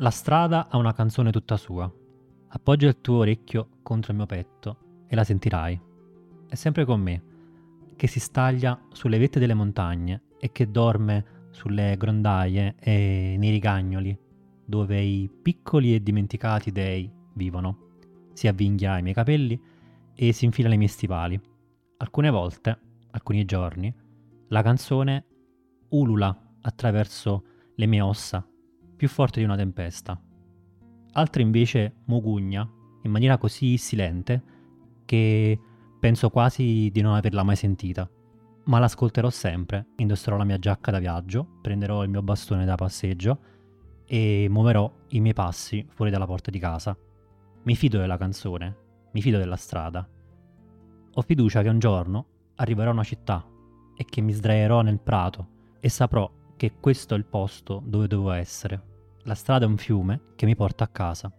La strada ha una canzone tutta sua. Appoggia il tuo orecchio contro il mio petto e la sentirai. È sempre con me, che si staglia sulle vette delle montagne e che dorme sulle grondaie e nei rigagnoli, dove i piccoli e dimenticati dei vivono. Si avvinghia ai miei capelli e si infila nei miei stivali. Alcune volte, alcuni giorni, la canzone ulula attraverso le mie ossa, più forte di una tempesta. Altre invece mugugna in maniera così silente che penso quasi di non averla mai sentita. Ma l'ascolterò sempre, indosserò la mia giacca da viaggio, prenderò il mio bastone da passeggio e muoverò i miei passi fuori dalla porta di casa. Mi fido della canzone, mi fido della strada. Ho fiducia che un giorno arriverò a una città e che mi sdraierò nel prato e saprò che questo è il posto dove devo essere. La strada è un fiume che mi porta a casa.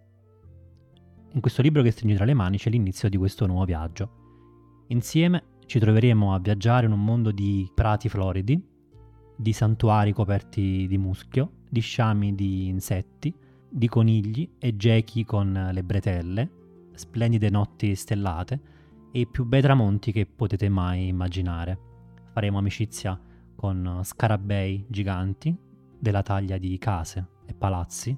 In questo libro che stringi tra le mani c'è l'inizio di questo nuovo viaggio. Insieme ci troveremo a viaggiare in un mondo di prati floridi, di santuari coperti di muschio, di sciami di insetti, di conigli e gechi con le bretelle, splendide notti stellate e i più bei tramonti che potete mai immaginare. Faremo amicizia con scarabei giganti della taglia di case e palazzi,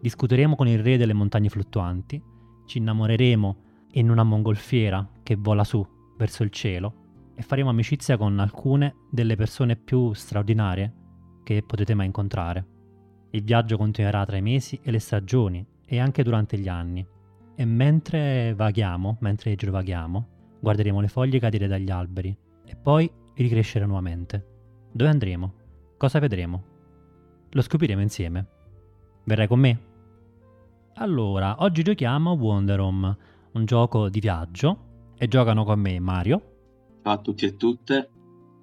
discuteremo con il re delle montagne fluttuanti, ci innamoreremo in una mongolfiera che vola su verso il cielo e faremo amicizia con alcune delle persone più straordinarie che potete mai incontrare. Il viaggio continuerà tra i mesi e le stagioni e anche durante gli anni. E mentre vaghiamo, mentre girovaghiamo, guarderemo le foglie cadere dagli alberi e poi ricrescere nuovamente. Dove andremo? Cosa vedremo? Lo scopriremo insieme. Verrai con me? Allora, oggi giochiamo Wonder Home, un gioco di viaggio e giocano con me Mario. Ciao a tutti e tutte.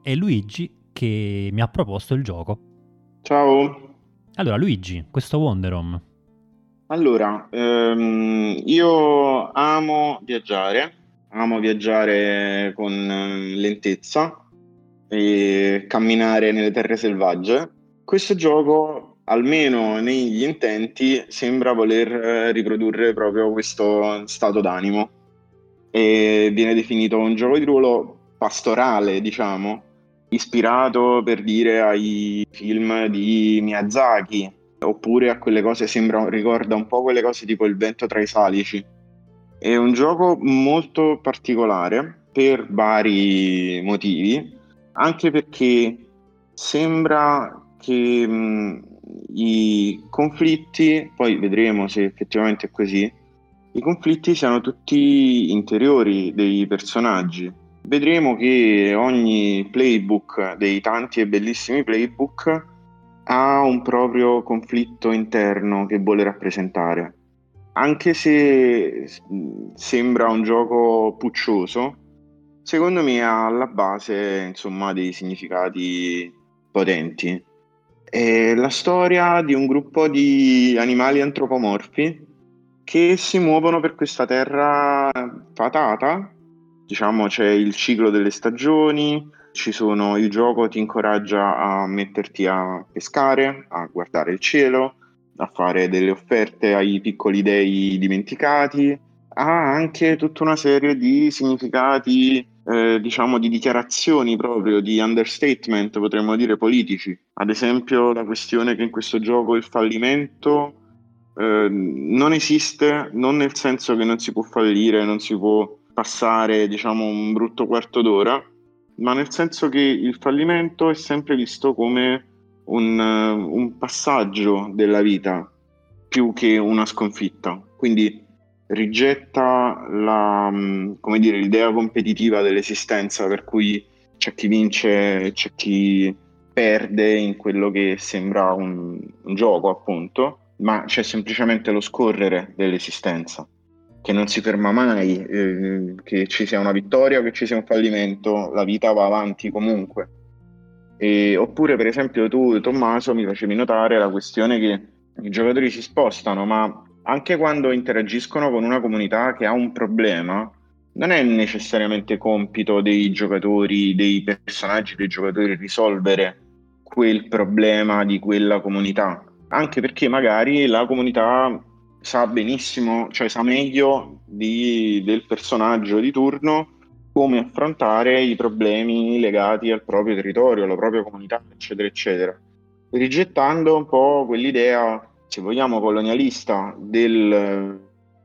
E Luigi che mi ha proposto il gioco. Ciao. Allora, Luigi, questo Wonder Home. Allora, ehm, io amo viaggiare, amo viaggiare con eh, lentezza e camminare nelle terre selvagge. Questo gioco, almeno negli intenti, sembra voler eh, riprodurre proprio questo stato d'animo e viene definito un gioco di ruolo pastorale, diciamo, ispirato per dire ai film di Miyazaki, oppure a quelle cose, sembra, ricorda un po' quelle cose tipo Il vento tra i salici. È un gioco molto particolare per vari motivi, anche perché sembra che mh, i conflitti, poi vedremo se effettivamente è così, i conflitti siano tutti interiori dei personaggi vedremo che ogni playbook dei tanti e bellissimi playbook ha un proprio conflitto interno che vuole rappresentare. Anche se sembra un gioco puccioso, secondo me ha alla base insomma, dei significati potenti. È la storia di un gruppo di animali antropomorfi che si muovono per questa terra fatata diciamo c'è il ciclo delle stagioni, sono, il gioco ti incoraggia a metterti a pescare, a guardare il cielo, a fare delle offerte ai piccoli dei dimenticati, ha anche tutta una serie di significati, eh, diciamo di dichiarazioni proprio, di understatement, potremmo dire politici. Ad esempio la questione che in questo gioco il fallimento eh, non esiste, non nel senso che non si può fallire, non si può passare diciamo un brutto quarto d'ora, ma nel senso che il fallimento è sempre visto come un, un passaggio della vita più che una sconfitta. Quindi rigetta la, come dire, l'idea competitiva dell'esistenza per cui c'è chi vince e c'è chi perde in quello che sembra un, un gioco appunto, ma c'è semplicemente lo scorrere dell'esistenza che non si ferma mai, eh, che ci sia una vittoria o che ci sia un fallimento, la vita va avanti comunque. E, oppure, per esempio, tu, Tommaso, mi facevi notare la questione che i giocatori si spostano, ma anche quando interagiscono con una comunità che ha un problema, non è necessariamente compito dei giocatori, dei personaggi dei giocatori risolvere quel problema di quella comunità, anche perché magari la comunità sa benissimo, cioè sa meglio di, del personaggio di turno come affrontare i problemi legati al proprio territorio, alla propria comunità, eccetera, eccetera. Rigettando un po' quell'idea, se vogliamo, colonialista del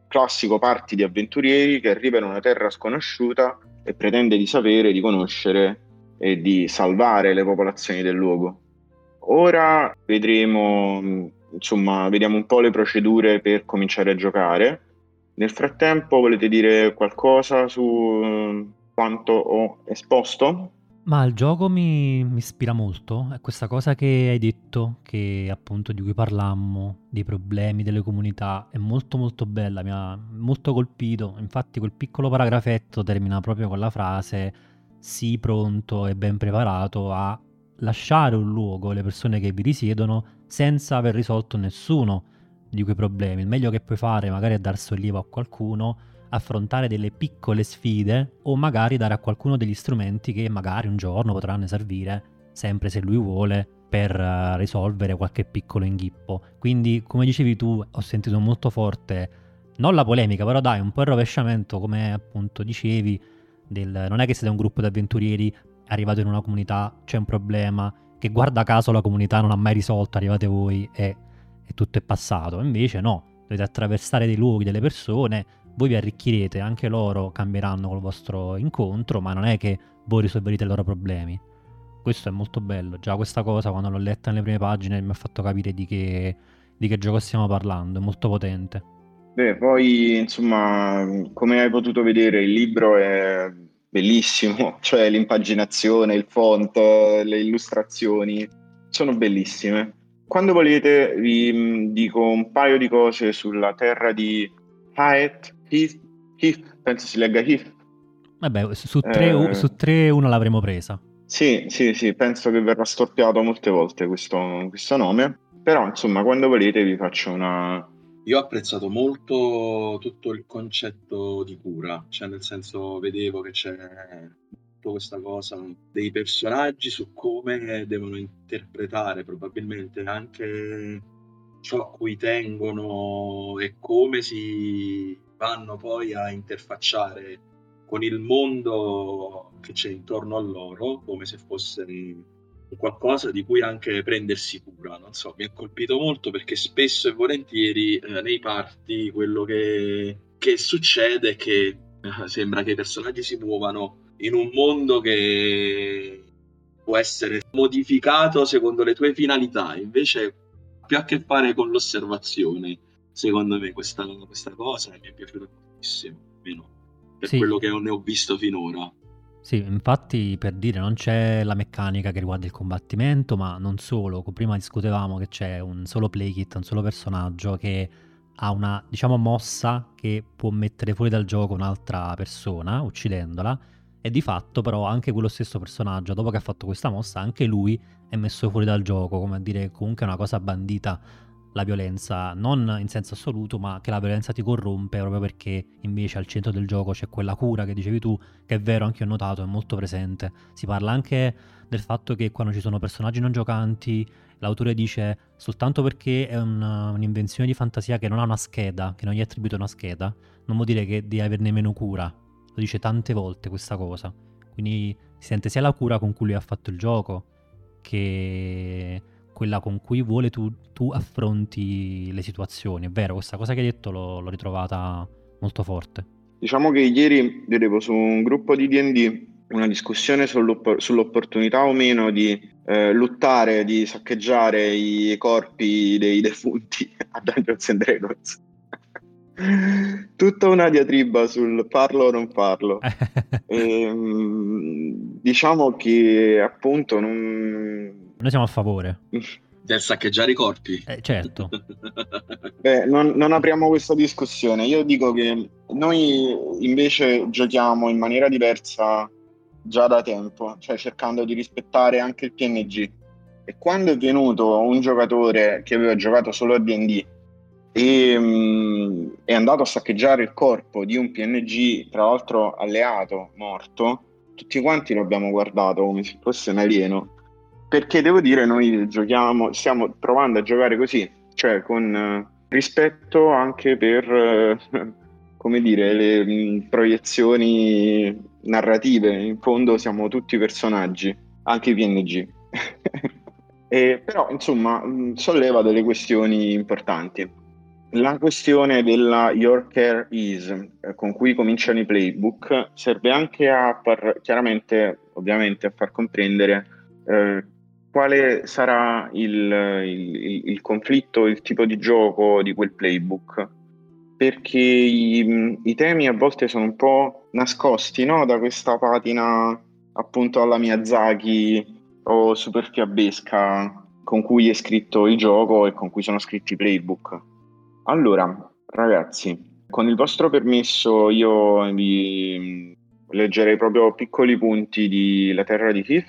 classico party di avventurieri che arriva in una terra sconosciuta e pretende di sapere, di conoscere e di salvare le popolazioni del luogo. Ora vedremo, insomma, vediamo un po' le procedure per cominciare a giocare. Nel frattempo volete dire qualcosa su quanto ho esposto? Ma il gioco mi, mi ispira molto, è questa cosa che hai detto, che appunto di cui parlammo, dei problemi delle comunità, è molto molto bella, mi ha molto colpito, infatti quel piccolo paragrafetto termina proprio con la frase sii pronto e ben preparato a lasciare un luogo e le persone che vi risiedono senza aver risolto nessuno di quei problemi. Il meglio che puoi fare magari è dar sollievo a qualcuno, affrontare delle piccole sfide o magari dare a qualcuno degli strumenti che magari un giorno potranno servire, sempre se lui vuole, per uh, risolvere qualche piccolo inghippo. Quindi, come dicevi tu, ho sentito molto forte, non la polemica, però dai, un po' il rovesciamento, come appunto dicevi, del, non è che siete un gruppo di avventurieri arrivato in una comunità, c'è un problema, che guarda caso la comunità non ha mai risolto, arrivate voi e, e tutto è passato. Invece no, dovete attraversare dei luoghi, delle persone, voi vi arricchirete, anche loro cambieranno col vostro incontro, ma non è che voi risolverete i loro problemi. Questo è molto bello, già questa cosa quando l'ho letta nelle prime pagine mi ha fatto capire di che, di che gioco stiamo parlando, è molto potente. Beh, poi insomma, come hai potuto vedere, il libro è bellissimo, cioè l'impaginazione, il font, le illustrazioni sono bellissime. Quando volete vi dico un paio di cose sulla terra di Haet, Heath, Heath, penso si legga Heath. Vabbè, su 3 eh, su 3 1 l'avremo presa. Sì, sì, sì, penso che verrà storpiato molte volte questo, questo nome, però insomma quando volete vi faccio una... Io ho apprezzato molto tutto il concetto di cura, cioè nel senso vedevo che c'è tutta questa cosa dei personaggi su come devono interpretare probabilmente anche ciò a cui tengono e come si vanno poi a interfacciare con il mondo che c'è intorno a loro, come se fosse qualcosa di cui anche prendersi cura. Non so, mi ha colpito molto perché spesso e volentieri eh, nei party quello che, che succede è che eh, sembra che i personaggi si muovano in un mondo che può essere modificato secondo le tue finalità, invece più a che fare con l'osservazione, secondo me, questa, questa cosa mi è piaciuta moltissimo, almeno per sì. quello che ne ho visto finora. Sì, infatti per dire non c'è la meccanica che riguarda il combattimento, ma non solo, prima discutevamo che c'è un solo playkit, un solo personaggio che ha una, diciamo, mossa che può mettere fuori dal gioco un'altra persona, uccidendola, e di fatto però anche quello stesso personaggio, dopo che ha fatto questa mossa, anche lui è messo fuori dal gioco, come a dire comunque è una cosa bandita la violenza, non in senso assoluto, ma che la violenza ti corrompe proprio perché invece al centro del gioco c'è quella cura che dicevi tu, che è vero, anche ho notato, è molto presente. Si parla anche del fatto che quando ci sono personaggi non giocanti, l'autore dice soltanto perché è un, un'invenzione di fantasia che non ha una scheda, che non gli è attribuita una scheda, non vuol dire che devi averne meno cura lo dice tante volte questa cosa. Quindi si sente sia la cura con cui lui ha fatto il gioco, che quella con cui vuole tu, tu affronti le situazioni. È vero, questa cosa che hai detto l'ho, l'ho ritrovata molto forte. Diciamo che ieri vedevo su un gruppo di DD una discussione sull'opportunità o meno di eh, lottare, di saccheggiare i corpi dei defunti a Dungeons and Dragons. Tutta una diatriba sul parlo o non parlo. e, ehm, diciamo che appunto non... Noi siamo a favore. Del saccheggiare i corpi. Eh, certo. Beh, non, non, apriamo questa discussione. Io dico che noi invece giochiamo in maniera diversa già da tempo, cioè cercando di rispettare anche il PNG. E quando è venuto un giocatore che aveva giocato solo a DD e um, è andato a saccheggiare il corpo di un PNG, tra l'altro alleato, morto. Tutti quanti lo abbiamo guardato come se fosse un alieno, perché devo dire noi giochiamo, stiamo provando a giocare così, cioè con eh, rispetto anche per, eh, come dire, le mh, mm, proiezioni narrative, in fondo siamo tutti personaggi, anche i PNG. e, però insomma mh, mm, solleva delle questioni importanti. La questione della Your Care Is, eh, con cui cominciano i playbook, serve anche a far, chiaramente, ovviamente, a far comprendere eh, quale sarà il, il, il, conflitto, il tipo di gioco di quel playbook. Perché i, i temi a volte sono un po' nascosti no? da questa patina appunto alla Miyazaki o super fiabesca con cui è scritto il gioco e con cui sono scritti i playbook. Allora, ragazzi, con il vostro permesso io vi leggerei proprio piccoli punti di La Terra di Thief,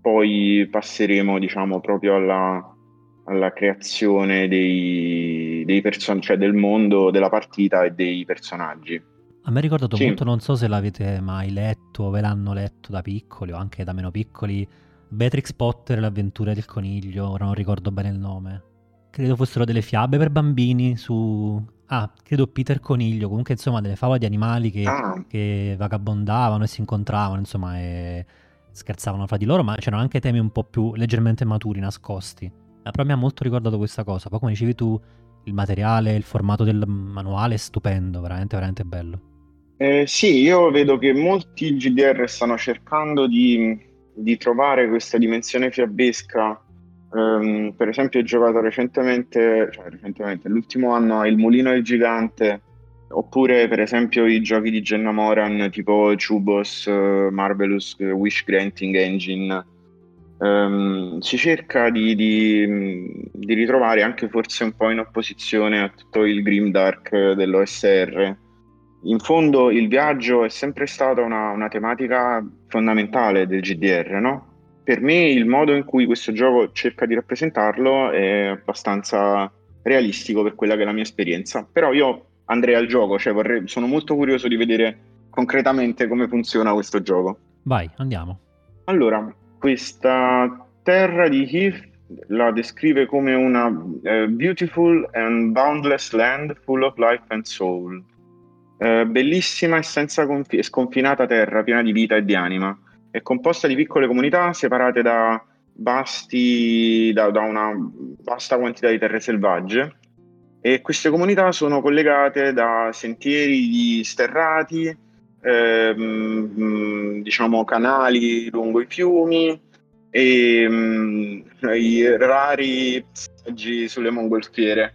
poi passeremo diciamo proprio alla, alla creazione dei, dei person- cioè del mondo della partita e dei personaggi. A me ha ricordato sì. molto, non so se l'avete mai letto o ve l'hanno letto da piccoli o anche da meno piccoli, Beatrix Potter e l'avventura del coniglio, ora non ricordo bene il nome credo fossero delle fiabe per bambini su... Ah, credo Peter Coniglio, comunque insomma delle favole di animali che, ah. che vagabondavano e si incontravano, insomma, e scherzavano fra di loro, ma c'erano anche temi un po' più leggermente maturi, nascosti. Eh, però mi ha molto ricordato questa cosa. Poi come dicevi tu, il materiale, il formato del manuale è stupendo, veramente, veramente bello. Eh, sì, io vedo che molti GDR stanno cercando di, di trovare questa dimensione fiabesca Um, per esempio ho giocato recentemente, cioè recentemente, l'ultimo anno Il Mulino del Gigante, oppure per esempio i giochi di Jenna Moran tipo Chubos, uh, Marvelous Wish Granting Engine. Um, si cerca di, di, di, ritrovare anche forse un po' in opposizione a tutto il grimdark dell'OSR. In fondo il viaggio è sempre stata una, una tematica fondamentale del GDR, no? Per me il modo in cui questo gioco cerca di rappresentarlo è abbastanza realistico per quella che è la mia esperienza. Però io andrei al gioco, cioè vorrei, sono molto curioso di vedere concretamente come funziona questo gioco. Vai, andiamo. Allora, questa terra di Heath la descrive come una uh, beautiful and boundless land full of life and soul. Uh, bellissima e senza confi- sconfinata terra piena di vita e di anima è composta di piccole comunità separate da, vasti, da, da una vasta quantità di terre selvagge e queste comunità sono collegate da sentieri di sterrati, ehm, diciamo canali lungo i fiumi e um, i rari passaggi sulle mongolfiere.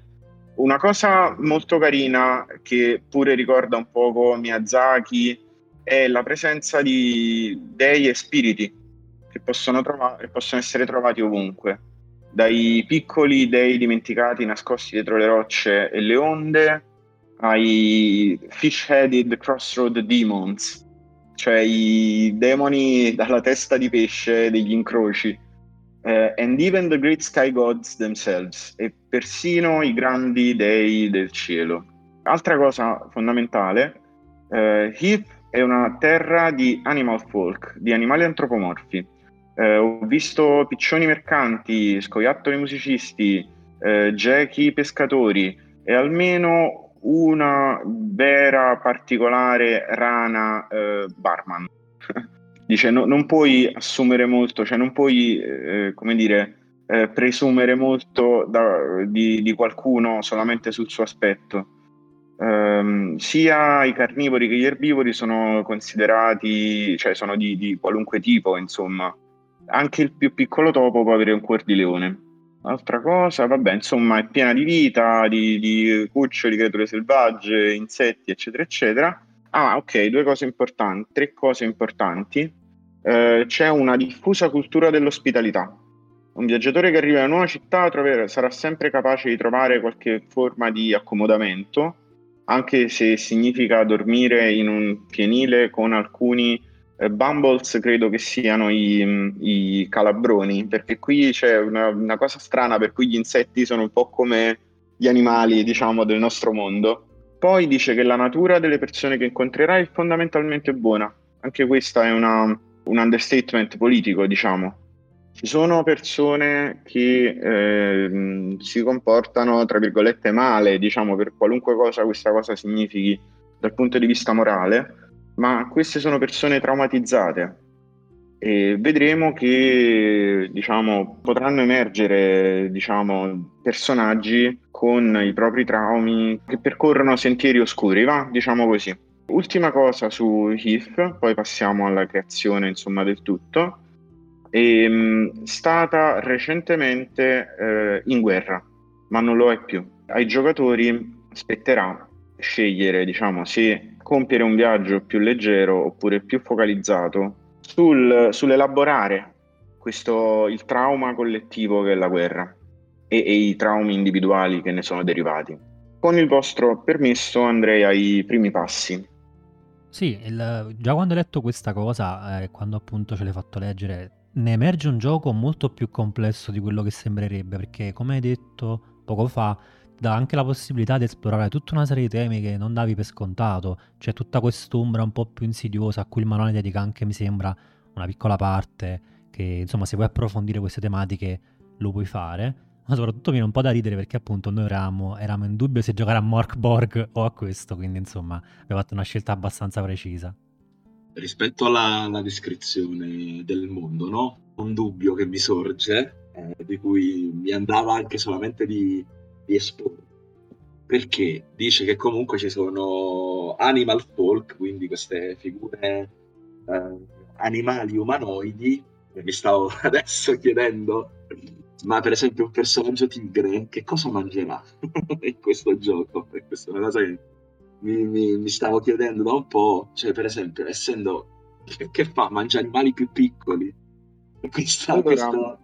Una cosa molto carina che pure ricorda un poco Miyazaki è la presenza di dei e spiriti che possono, trovare, possono essere trovati ovunque, dai piccoli dei dimenticati nascosti dietro le rocce e le onde ai fish-headed crossroad demons, cioè i demoni dalla testa di pesce degli incroci, uh, and even the great sky gods themselves, e persino i grandi dei del cielo. Altra cosa fondamentale, uh, Heath è una terra di animal folk, di animali antropomorfi. Eh, ho visto piccioni mercanti, scoiattoli musicisti, eh, gechi pescatori e almeno una vera particolare rana eh, barman. Dice, no, non puoi assumere molto, cioè non puoi, eh, come dire, eh, presumere molto da, di, di qualcuno solamente sul suo aspetto Um, sia i carnivori che gli erbivori sono considerati, cioè sono di, di, qualunque tipo, insomma. Anche il più piccolo topo può avere un cuor di leone. Altra cosa, vabbè, insomma, è piena di vita, di, di cuccioli, creature selvagge, insetti, eccetera, eccetera. Ah, ok, due cose importanti, tre cose importanti. Uh, c'è una diffusa cultura dell'ospitalità. Un viaggiatore che arriva in una nuova città trover- sarà sempre capace di trovare qualche forma di accomodamento anche se significa dormire in un pienile con alcuni eh, Bumbles credo che siano i, i, calabroni, perché qui c'è una, una, cosa strana per cui gli insetti sono un po' come gli animali, diciamo, del nostro mondo. Poi dice che la natura delle persone che incontrerai è fondamentalmente buona. Anche questa è una, un understatement politico, diciamo. Ci sono persone che eh, si comportano, tra virgolette, male, diciamo, per qualunque cosa questa cosa significhi dal punto di vista morale, ma queste sono persone traumatizzate e vedremo che diciamo, potranno emergere diciamo, personaggi con i propri traumi che percorrono sentieri oscuri, va? diciamo così. Ultima cosa su Heath, poi passiamo alla creazione insomma, del tutto è ehm, stata recentemente eh, in guerra, ma non lo è più. Ai giocatori spetterà scegliere, diciamo, se compiere un viaggio più leggero oppure più focalizzato sul, sull'elaborare questo, il trauma collettivo che è la guerra e, e i traumi individuali che ne sono derivati. Con il vostro permesso andrei ai primi passi. Sì, il, già quando hai letto questa cosa, eh, quando appunto ce l'hai fatto leggere, ne emerge un gioco molto più complesso di quello che sembrerebbe, perché come hai detto poco fa, dà anche la possibilità di esplorare tutta una serie di temi che non davi per scontato, c'è tutta quest'ombra un po' più insidiosa a cui il manuale dedica anche, mi sembra, una piccola parte, che insomma se vuoi approfondire queste tematiche lo puoi fare, ma soprattutto viene un po' da ridere perché appunto noi eravamo, eravamo in dubbio se giocare a Morkborg o a questo, quindi insomma abbiamo fatto una scelta abbastanza precisa rispetto alla, alla, descrizione del mondo, no? Un dubbio che mi sorge, eh, di cui mi andava anche solamente di, di esporre. Perché dice che comunque ci sono animal folk, quindi queste figure eh, animali umanoidi, e mi stavo adesso chiedendo, ma per esempio un personaggio tigre, che cosa mangerà in questo gioco? E questa è una cosa che mi, mi, mi, stavo chiedendo da un po', cioè per esempio, essendo che, che fa? Mangia animali più piccoli. Questa, allora, questo,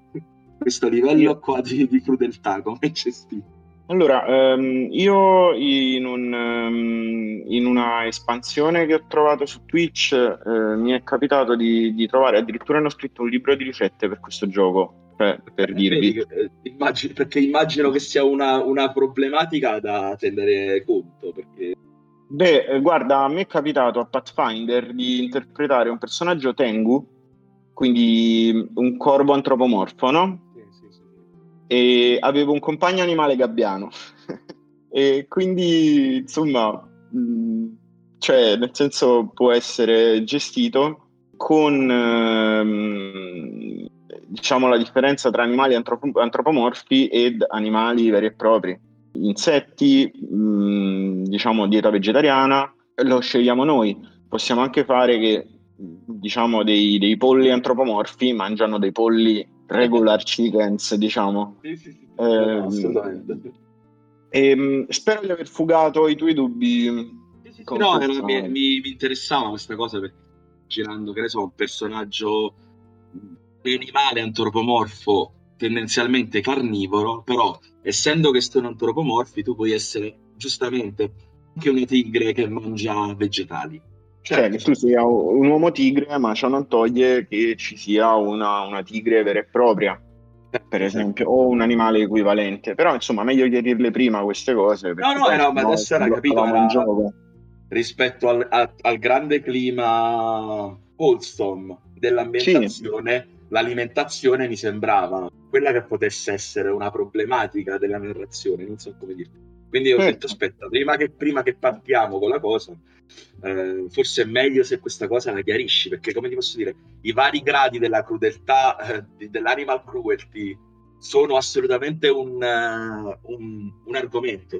questo, livello qua di, di, crudeltà, come è gestito? Allora, ehm, io in, un, um, in, una espansione che ho trovato su Twitch eh, mi è capitato di, di, trovare, addirittura hanno scritto un libro di ricette per questo gioco, per, per eh, dirvi. Eh, immagino, perché immagino che sia una, una problematica da tenere conto, perché Beh, eh, guarda, a me è capitato a Pathfinder di interpretare un personaggio Tengu, quindi un corvo antropomorfo, no? Sì, sì, sì. E avevo un compagno animale gabbiano. e quindi, insomma, mh, mm, cioè, nel senso può essere gestito con, ehm, diciamo, la differenza tra animali antrop- antropomorfi ed animali veri e propri insetti, mh, diciamo dieta vegetariana, lo scegliamo noi. Possiamo anche fare che diciamo dei, dei polli antropomorfi mangiano dei polli regular chickens, diciamo. Sì, sì, sì. Eh, assolutamente. E, ehm, spero di aver fugato i tuoi dubbi. Sì, sì, no, era, mi, mi, mi, interessava questa cosa perché girando, che ne so, un personaggio un animale antropomorfo tendenzialmente carnivoro, però essendo che sono antropomorfi, tu puoi essere giustamente anche una tigre che mangia vegetali. Cioè, certo. che tu sia un uomo tigre, ma ciò non toglie che ci sia una, una tigre vera e propria, per esempio, o un animale equivalente. Però, insomma, meglio chiarirle prima queste cose. No, no, era, ma adesso era capito. Era, rispetto al, al, al, grande clima wholesome dell'ambientazione, sì. L'alimentazione mi sembrava quella che potesse essere una problematica della narrazione, non so come dire. Quindi ho detto, aspetta, prima che, prima che partiamo con la cosa, eh, forse è meglio se questa cosa la chiarisci, perché come ti posso dire, i vari gradi della crudeltà, eh, dell'animal cruelty, sono assolutamente un, uh, un, un argomento.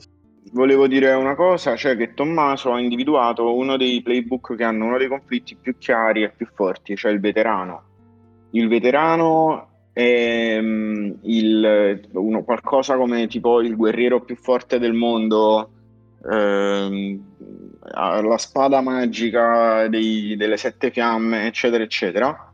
Volevo dire una cosa, cioè che Tommaso ha individuato uno dei playbook che hanno uno dei conflitti più chiari e più forti, cioè il veterano. Il veterano ehm, il, uno, qualcosa come tipo il guerriero più forte del mondo, ehm, la spada magica dei, delle sette fiamme, eccetera, eccetera,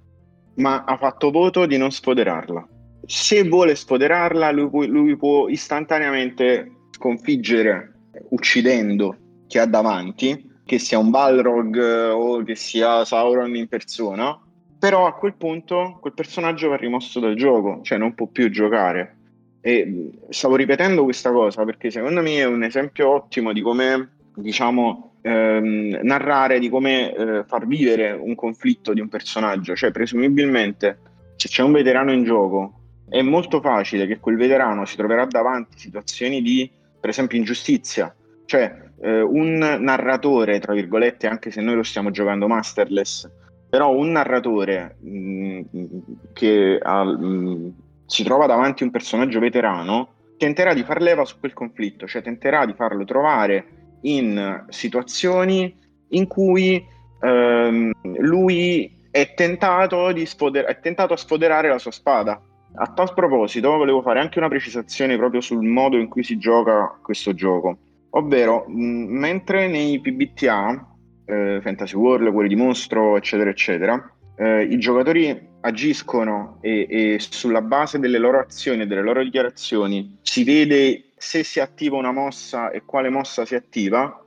ma ha fatto voto di non sfoderarla. Se vuole sfoderarla, lui, lui può istantaneamente sconfiggere uccidendo chi ha davanti, che sia un Balrog o che sia Sauron in persona, però a quel punto quel personaggio va rimosso dal gioco, cioè non può più giocare. E stavo ripetendo questa cosa perché secondo me è un esempio ottimo di come, diciamo, ehm, narrare, di come eh, far vivere un conflitto di un personaggio. Cioè, presumibilmente, se c'è un veterano in gioco, è molto facile che quel veterano si troverà davanti a situazioni di, per esempio, ingiustizia. Cioè, eh, un narratore, tra virgolette, anche se noi lo stiamo giocando masterless, però un narratore mh, mm, che ha, mh, mm, si trova davanti a un personaggio veterano tenterà di far leva su quel conflitto, cioè tenterà di farlo trovare in situazioni in cui ehm, lui è tentato, sfoder- è tentato a sfoderare la sua spada. A tal proposito volevo fare anche una precisazione proprio sul modo in cui si gioca questo gioco, ovvero mh, mentre nei PBTA, eh, Fantasy World, Cuore di Mostro, eccetera, eccetera, eh, i giocatori agiscono e, e, sulla base delle loro azioni e delle loro dichiarazioni si vede se si attiva una mossa e quale mossa si attiva.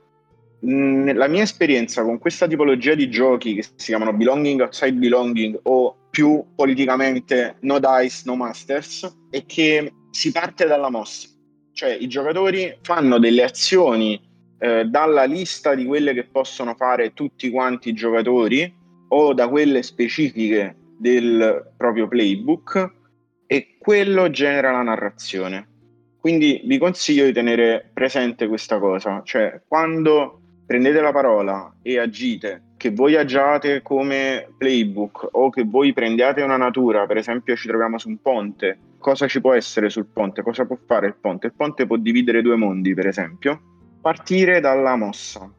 La mia esperienza con questa tipologia di giochi che si chiamano belonging outside belonging o più politicamente no dice, no masters è che si parte dalla mossa, cioè i giocatori fanno delle azioni eh, dalla lista di quelle che possono fare tutti quanti i giocatori o da quelle specifiche del proprio playbook e quello genera la narrazione. Quindi vi consiglio di tenere presente questa cosa, cioè quando prendete la parola e agite, che voi agiate come playbook o che voi prendiate una natura, per esempio ci troviamo su un ponte, cosa ci può essere sul ponte, cosa può fare il ponte? Il ponte può dividere due mondi, per esempio, partire dalla mossa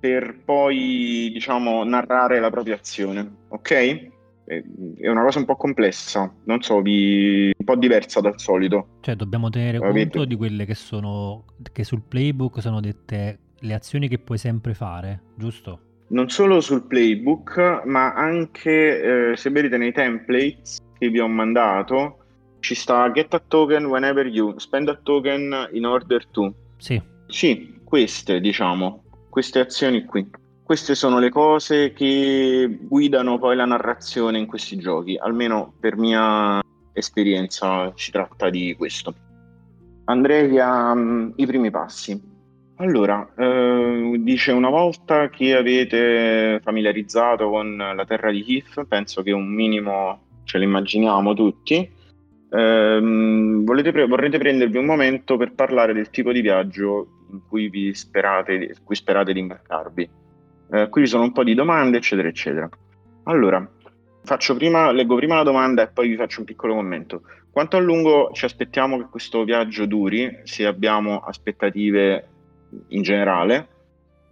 per poi, diciamo, narrare la propria azione, ok? è una cosa un po' complessa, non so, vi... un po' diversa dal solito. Cioè dobbiamo tenere Avete... conto di quelle che sono, che sul playbook sono dette le azioni che puoi sempre fare, giusto? Non solo sul playbook, ma anche, eh, se vedete nei templates che vi ho mandato, ci sta get a token whenever you spend a token in order to. Sì. Sì, queste, diciamo, queste azioni qui queste sono le cose che guidano poi la narrazione in questi giochi, almeno per mia esperienza si tratta di questo. Andrei ai um, primi passi. Allora, eh, dice una volta che avete familiarizzato con la terra di Kif, penso che un minimo ce l'immaginiamo tutti. Eh, pre- vorrete prendervi un momento per parlare del tipo di viaggio in cui, sperate, in cui sperate di imbarcarvi. Eh, qui ci sono un po' di domande, eccetera, eccetera. Allora, prima, leggo prima la domanda e poi vi faccio un piccolo commento. Quanto a lungo ci aspettiamo che questo viaggio duri, se abbiamo aspettative in generale?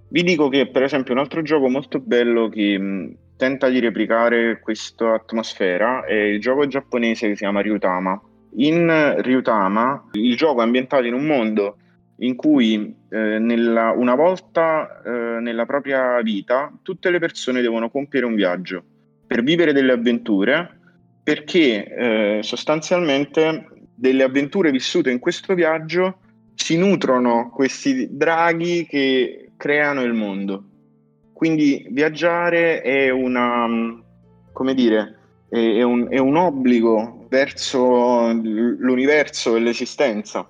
Vi dico che, per esempio, un altro gioco molto bello che mh, tenta di replicare questa atmosfera è il gioco giapponese che si chiama Ryutama. In Ryutama il gioco è ambientato in un mondo in cui eh, nella, una volta eh, nella propria vita tutte le persone devono compiere un viaggio per vivere delle avventure perché eh, sostanzialmente delle avventure vissute in questo viaggio si nutrono questi draghi che creano il mondo. Quindi viaggiare è una, come dire, è, un, è un obbligo verso l'universo e l'esistenza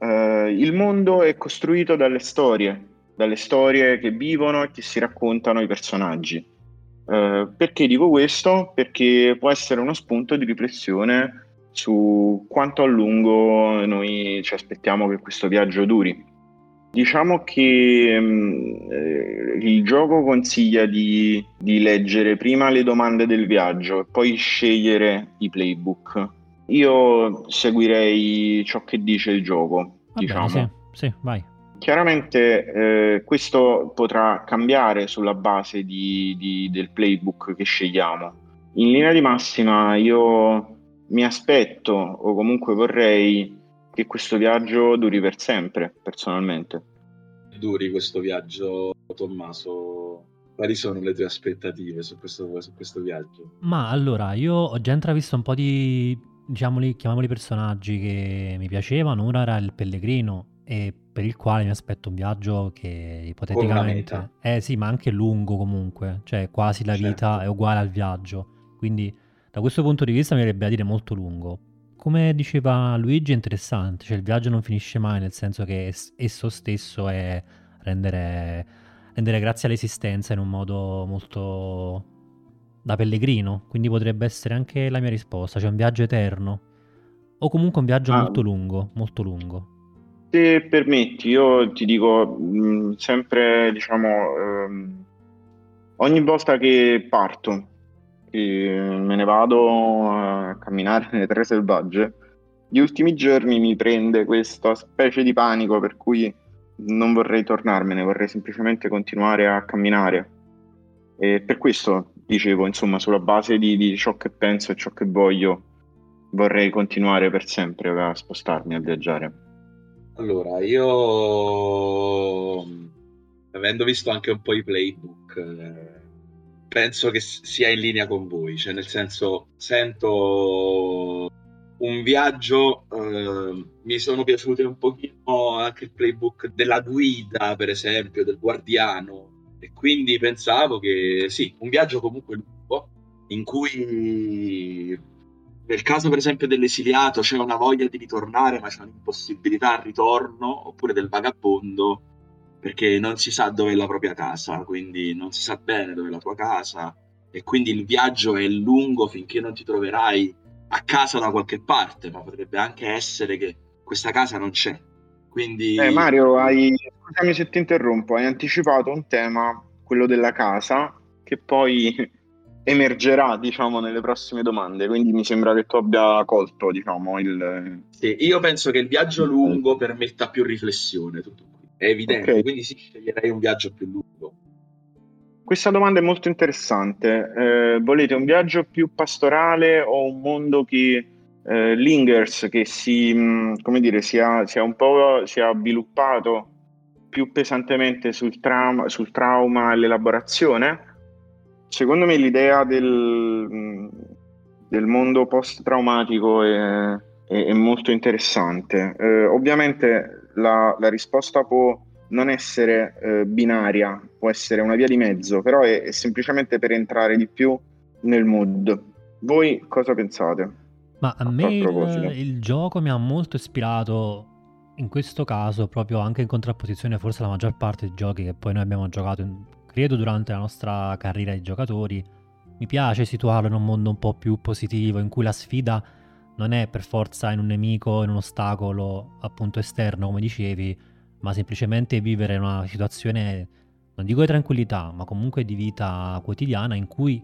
Uh, il mondo è costruito dalle storie, dalle storie che vivono e che si raccontano i personaggi. Uh, perché dico questo? Perché può essere uno spunto di riflessione su quanto a lungo noi ci aspettiamo che questo viaggio duri. Diciamo che um, eh, il gioco consiglia di, di leggere prima le domande del viaggio e poi scegliere i playbook io seguirei ciò che dice il gioco, Va diciamo. Bene, sì, sì, vai. Chiaramente eh, questo potrà cambiare sulla base di, di, del playbook che scegliamo. In linea di massima io mi aspetto o comunque vorrei che questo viaggio duri per sempre, personalmente. Duri questo viaggio, Tommaso? Quali sono le tue aspettative su questo, su questo viaggio? Ma allora, io ho già intravisto un po' di diciamoli, chiamiamoli personaggi che mi piacevano, uno era il pellegrino e per il quale mi aspetto un viaggio che ipoteticamente... Eh sì, ma anche lungo comunque, cioè quasi la certo. vita è uguale al viaggio, quindi da questo punto di vista mi verrebbe a dire molto lungo. Come diceva Luigi è interessante, cioè il viaggio non finisce mai, nel senso che esso stesso è rendere, rendere grazie all'esistenza in un modo molto da pellegrino, quindi potrebbe essere anche la mia risposta, cioè un viaggio eterno. O comunque un viaggio ah. molto lungo, molto lungo. Se permetti, io ti dico mh, mm, sempre, diciamo, ehm, ogni volta che parto, che me ne vado a camminare nelle terre selvagge, gli ultimi giorni mi prende questa specie di panico per cui non vorrei tornarmene, vorrei semplicemente continuare a camminare. E per questo dicevo, insomma, sulla base di, di ciò che penso e ciò che voglio, vorrei continuare per sempre a spostarmi, a viaggiare. Allora, io avendo visto anche un po' i playbook, eh, penso che sia in linea con voi, cioè nel senso sento un viaggio, eh, mi sono piaciuti un pochino anche il playbook della guida, per esempio, del guardiano, e quindi pensavo che sì, un viaggio comunque lungo, in cui nel caso per esempio dell'esiliato c'è una voglia di ritornare, ma c'è un'impossibilità al ritorno, oppure del vagabondo, perché non si sa dove è la propria casa, quindi non si sa bene dove è la tua casa, e quindi il viaggio è lungo finché non ti troverai a casa da qualche parte, ma potrebbe anche essere che questa casa non c'è. Quindi... Eh, Mario, hai... scusami se ti interrompo, hai anticipato un tema, quello della casa, che poi emergerà, diciamo, nelle prossime domande, quindi mi sembra che tu abbia colto, diciamo, il... Sì, io penso che il viaggio lungo permetta più riflessione, tutto qui. È evidente, okay. quindi sì, sceglierei un viaggio più lungo. Questa domanda è molto interessante. Eh, volete un viaggio più pastorale o un mondo che eh, lingers, che si, mm, dire, sia, sia un po' sia sviluppato più pesantemente sul, trauma, sul trauma e l'elaborazione? Secondo me l'idea del, mm, del mondo post-traumatico è, è, è molto interessante. Eh, ovviamente la, la risposta può non essere eh, binaria, può essere una via di mezzo, però è, è, semplicemente per entrare di più nel mood. Voi cosa pensate? Ma a, a me il, il, gioco mi ha molto ispirato in questo caso, proprio anche in contrapposizione forse alla maggior parte dei giochi che poi noi abbiamo giocato, in, credo, durante la nostra carriera di giocatori. Mi piace situarlo in un mondo un po' più positivo, in cui la sfida non è per forza in un nemico, in un ostacolo appunto esterno, come dicevi, ma semplicemente vivere una situazione, non dico di tranquillità, ma comunque di vita quotidiana in cui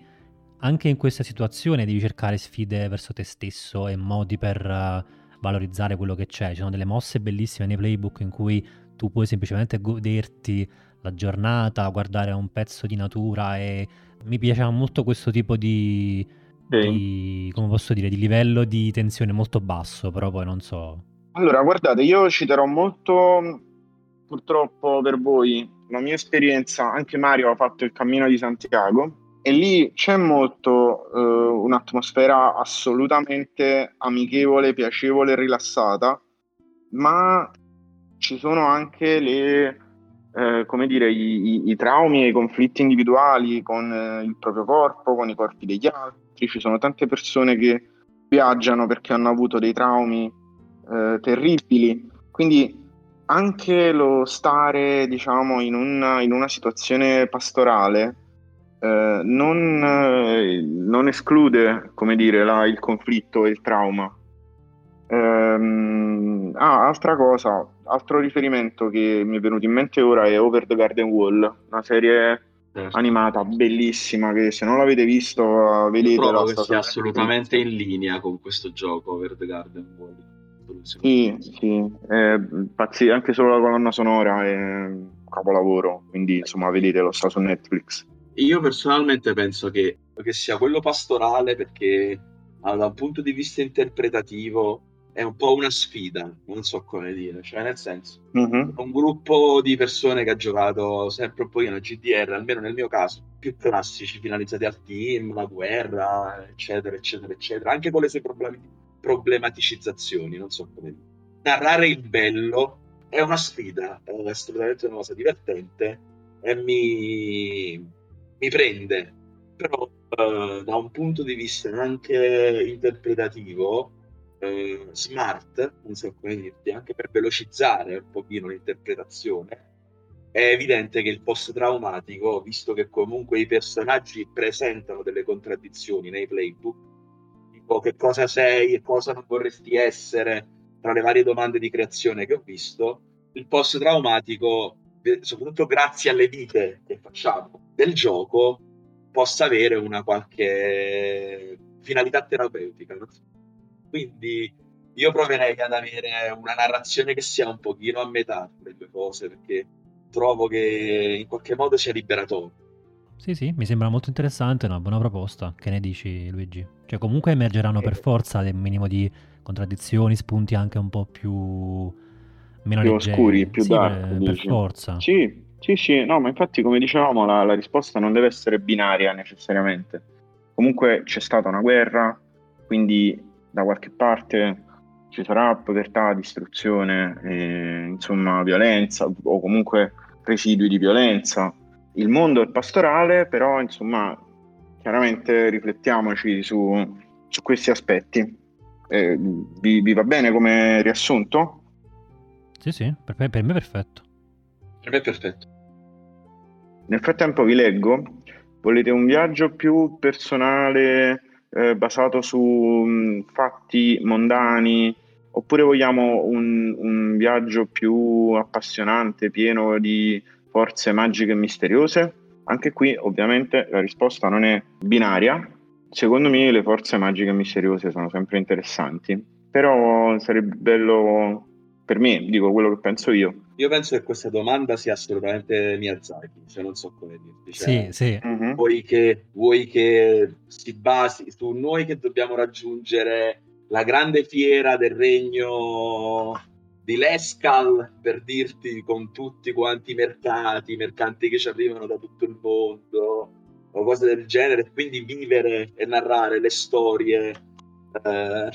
anche in questa situazione devi cercare sfide verso te stesso e modi per uh, valorizzare quello che c'è. Ci sono delle mosse bellissime nei playbook in cui tu puoi semplicemente goderti la giornata, guardare un pezzo di natura e mi piaceva molto questo tipo di, di, come posso dire, di livello di tensione molto basso, però poi non so. Allora, guardate, io citerò molto purtroppo per voi la mia esperienza, anche Mario ha fatto il cammino di Santiago e lì c'è molto eh, un'atmosfera assolutamente amichevole, piacevole, rilassata, ma ci sono anche le, eh, come dire, i, i, i, traumi e i conflitti individuali con eh, il proprio corpo, con i corpi degli altri. Ci sono tante persone che viaggiano perché hanno avuto dei traumi eh, terribili. Quindi anche lo stare, diciamo, in una, in una situazione pastorale eh, non, eh, non, esclude, come dire, la, il conflitto e il trauma. Ehm, ah, altra cosa, altro riferimento che mi è venuto in mente ora è Over the Garden Wall, una serie certo. animata bellissima che se non l'avete visto vedetela. Trovo che assolutamente in linea con questo gioco Over the Garden Wall. Sì, sì, eh, pazzi, anche solo la colonna sonora è un capolavoro, quindi insomma vedetelo, sta su Netflix. Io personalmente penso che, che sia quello pastorale perché allora, da un punto di vista interpretativo è un po' una sfida, non so come dire, cioè nel senso, uh-huh. un gruppo di persone che ha giocato sempre un pochino a GDR, almeno nel mio caso, più classici, finalizzati al team, la guerra, eccetera, eccetera, eccetera, anche con le sue problemi problematicizzazioni, non so come dire. Narrare il bello è una sfida, è assolutamente una cosa divertente e mi, mi prende, però eh, da un punto di vista anche interpretativo, eh, smart, non so come dirti, anche per velocizzare un pochino l'interpretazione, è evidente che il post-traumatico, visto che comunque i personaggi presentano delle contraddizioni nei playbook, tipo che cosa sei e cosa non vorresti essere, tra le varie domande di creazione che ho visto, il post-traumatico, soprattutto grazie alle vite che facciamo del gioco, possa avere una qualche finalità terapeutica. No? Quindi io proverei ad avere una narrazione che sia un pochino a metà tra le due cose, perché trovo che in qualche modo sia liberatorio. Sì, sì, mi sembra molto interessante, una buona proposta. Che ne dici, Luigi? Cioè, comunque emergeranno per eh. forza un minimo di contraddizioni, spunti anche un po' più meno più leggeri. oscuri, più sì, dark, per, per, forza. Sì, sì, sì, no, ma infatti, come dicevamo, la, la risposta non deve essere binaria necessariamente. Comunque c'è stata una guerra, quindi da qualche parte ci sarà povertà, distruzione, eh, insomma violenza o comunque residui di violenza. Il mondo è pastorale, però insomma chiaramente riflettiamoci su, su questi aspetti. Eh, vi, vi, va bene come riassunto? Sì, sì, per me, per me è perfetto. Per me è perfetto. Nel frattempo vi leggo, volete un viaggio più personale, eh, basato su mh, mm, fatti mondani, oppure vogliamo un, un viaggio più appassionante, pieno di forze magiche e misteriose? Anche qui ovviamente la risposta non è binaria. Secondo me le forze magiche e misteriose sono sempre interessanti, però sarebbe bello per me, dico quello che penso io. Io penso che questa domanda sia assolutamente Miyazaki, cioè non so come dirti. Cioè, sì, sì. Uh-huh. Vuoi, che, vuoi che si basi su noi che dobbiamo raggiungere la grande fiera del regno di Lescal per dirti con tutti quanti i mercati, i mercanti che ci arrivano da tutto il mondo o cose del genere, quindi vivere e narrare le storie eh,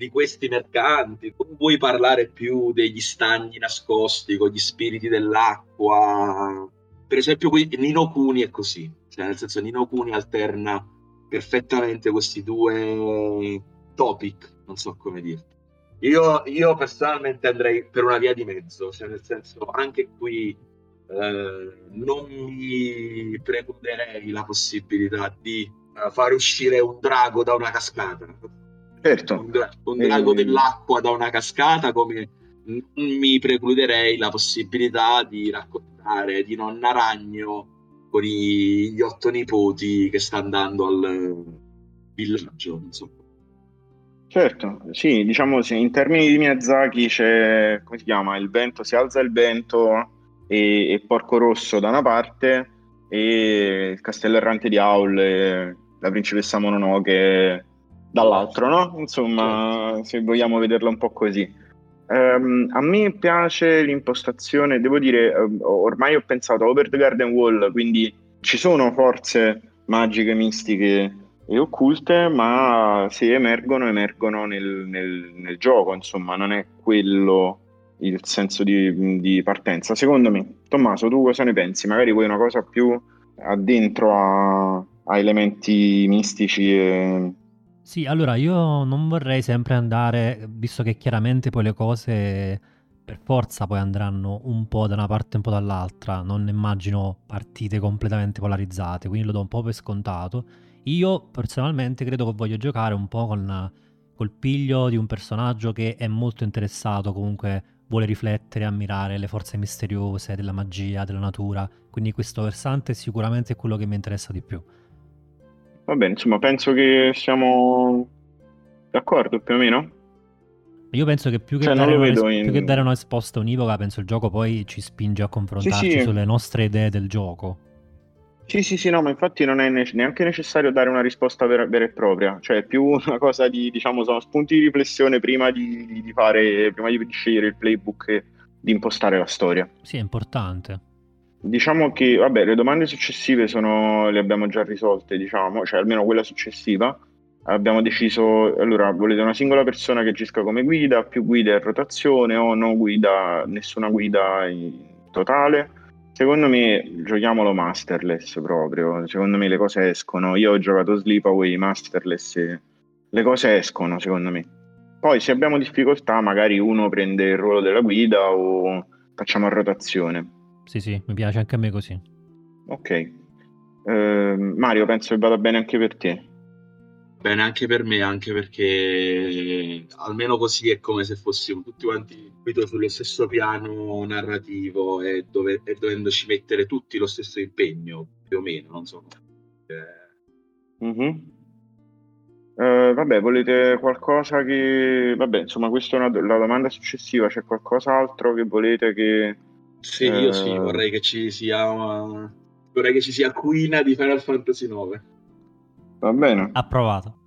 di questi mercanti. Non vuoi parlare più degli stagni nascosti con gli spiriti dell'acqua. Per esempio, Nino Kuni è così, cioè nel senso Nino Kuni alterna perfettamente questi due topic, non so come dirti. Io, io, personalmente andrei per una via di mezzo, cioè nel senso anche qui eh, non mi precluderei la possibilità di uh, fare uscire un drago da una cascata. Certo. Un, un drago e... dell'acqua da una cascata come non mi precluderei la possibilità di raccontare di nonna ragno con i, gli otto nipoti che sta andando al villaggio, insomma. Certo, sì, diciamo sì, in termini di Miyazaki c'è, come si chiama, il vento, si alza il vento e, e Porco Rosso da una parte e il castello errante di Aul e la principessa Mononoke dall'altro, no? Insomma, certo. se vogliamo vederla un po' così. Um, a me piace l'impostazione, devo dire, ormai ho pensato a Over the Garden Wall, quindi ci sono forze magiche, mistiche e occulte, ma se emergono, emergono nel, nel, nel gioco, insomma, non è quello il senso di, di, partenza. Secondo me, Tommaso, tu cosa ne pensi? Magari vuoi una cosa più addentro a, a elementi mistici e... Sì, allora io non vorrei sempre andare, visto che chiaramente poi le cose per forza poi andranno un po' da una parte e un po' dall'altra, non immagino partite completamente polarizzate, quindi lo do un po' per scontato io personalmente credo che voglio giocare un po' con col piglio di un personaggio che è molto interessato, comunque vuole riflettere, ammirare le forze misteriose della magia, della natura. Quindi questo versante sicuramente è quello che mi interessa di più. Va bene, insomma, penso che siamo d'accordo più o meno. Io penso che più che, cioè, dare, una, in... più che dare una risposta univoca, penso il gioco poi ci spinge a confrontarci sì, sì. sulle nostre idee del gioco. Sì, sì, sì, no, ma infatti non è ne- neanche necessario dare una risposta vera, vera, e propria, cioè è più una cosa di, diciamo, sono spunti di riflessione prima di, di fare, prima di scegliere il playbook e di impostare la storia. Sì, è importante. Diciamo che, vabbè, le domande successive sono, le abbiamo già risolte, diciamo, cioè almeno quella successiva. Abbiamo deciso, allora, volete una singola persona che agisca come guida, più guide a rotazione o no guida, nessuna guida in totale? Secondo me giochiamolo masterless proprio, secondo me le cose escono. Io ho giocato Sleepaway masterless e le cose escono secondo me. Poi se abbiamo difficoltà magari uno prende il ruolo della guida o facciamo a rotazione. Sì, sì, mi piace anche a me così. Ok. Eh, Mario, penso che vada bene anche per te. Bene anche per me, anche perché almeno così è come se fossimo tutti quanti sullo stesso piano narrativo e, dove, e dovendoci mettere tutti lo stesso impegno, più o meno, non so. Eh... Mm-hmm. Eh, vabbè, volete qualcosa che... Vabbè, insomma, questa è una... la domanda successiva. C'è qualcos'altro che volete che... Sì, eh... io sì, vorrei che ci sia... Una... Vorrei che ci sia Quina di Final Fantasy IX. Va bene. Approvato.